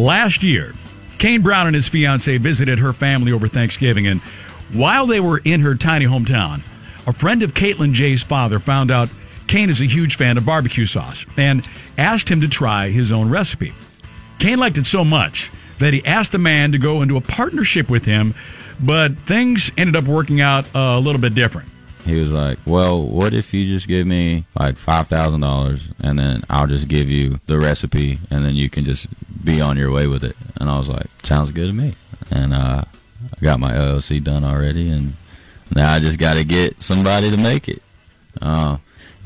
Last year, Kane Brown and his fiancee visited her family over Thanksgiving, and while they were in her tiny hometown, a friend of Katelyn Jae's father found out Kane is a huge fan of barbecue sauce and asked him to try his own recipe. Kane liked it so much that he asked the man to go into a partnership with him, but things ended up working out a little bit different. He was like, "Well, what if you just give me like five thousand dollars, and then I'll just give you the recipe, and then you can just be on your way with it?" And I was like, "Sounds good to me." And uh, I got my LLC done already, and now I just got to get somebody to make it. Uh,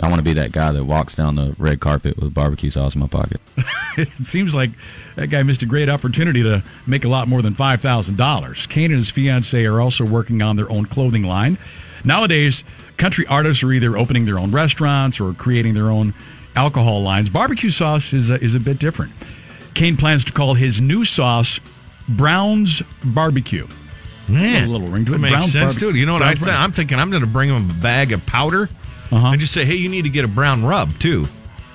I want to be that guy that walks down the red carpet with barbecue sauce in my pocket. it seems like that guy missed a great opportunity to make a lot more than $5,000. Kane and his fiancee are also working on their own clothing line. Nowadays, country artists are either opening their own restaurants or creating their own alcohol lines. Barbecue sauce is a, is a bit different. Kane plans to call his new sauce Brown's Barbecue. Man, a little ring to it. Makes Brown's sense, barbe- dude. You know what I th- I'm thinking? I'm going to bring him a bag of powder Uh-huh. and just say, hey, you need to get a brown rub too.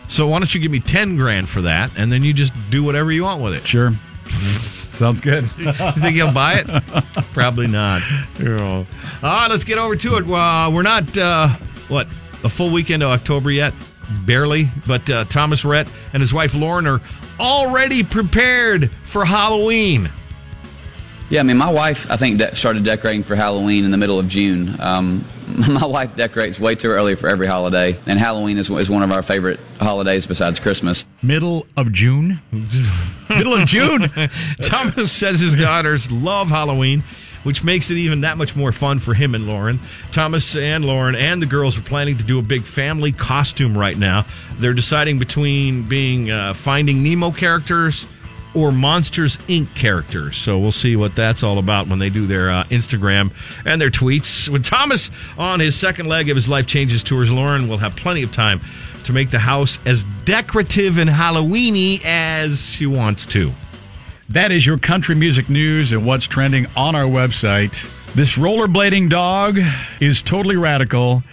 So why don't you give me ten grand for that, and then you just do whatever you want with it. Sure. Sounds good. you think he'll buy it? Probably not. All right, let's get over to it. Uh, we're not uh, what a full weekend of October yet, barely. But uh, Thomas Rhett and his wife Lauren are already prepared for Halloween. Yeah, I mean, my wife, I think, de- started decorating for Halloween in the middle of June. Um, my wife decorates way too early for every holiday, and Halloween is, is one of our favorite holidays besides Christmas. Middle of June? Middle of June? Thomas says his daughters love Halloween, which makes it even that much more fun for him and Lauren. Thomas and Lauren and the girls are planning to do a big family costume right now. They're deciding between being uh, Finding Nemo characters or Monsters Inc. characters. So we'll see what that's all about when they do their uh, Instagram and their tweets. With Thomas on his second leg of his Life Changes tours, Lauren will have plenty of time to make the house as decorative and Halloweeny as she wants to. That is your country music news and what's trending on our website. This rollerblading dog is totally radical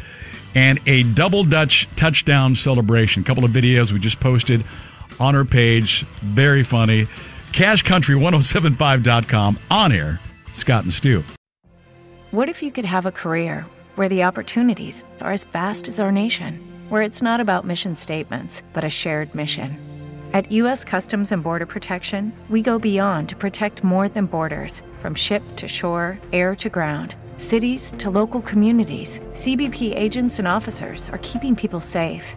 and a double Dutch touchdown celebration. A couple of videos we just posted on our page. Very funny. CashCountry1075.com on air. Scott and Stu. What if you could have a career where the opportunities are as vast as our nation, where it's not about mission statements, but a shared mission? At U.S. Customs and Border Protection, we go beyond to protect more than borders from ship to shore, air to ground, cities to local communities. CBP agents and officers are keeping people safe.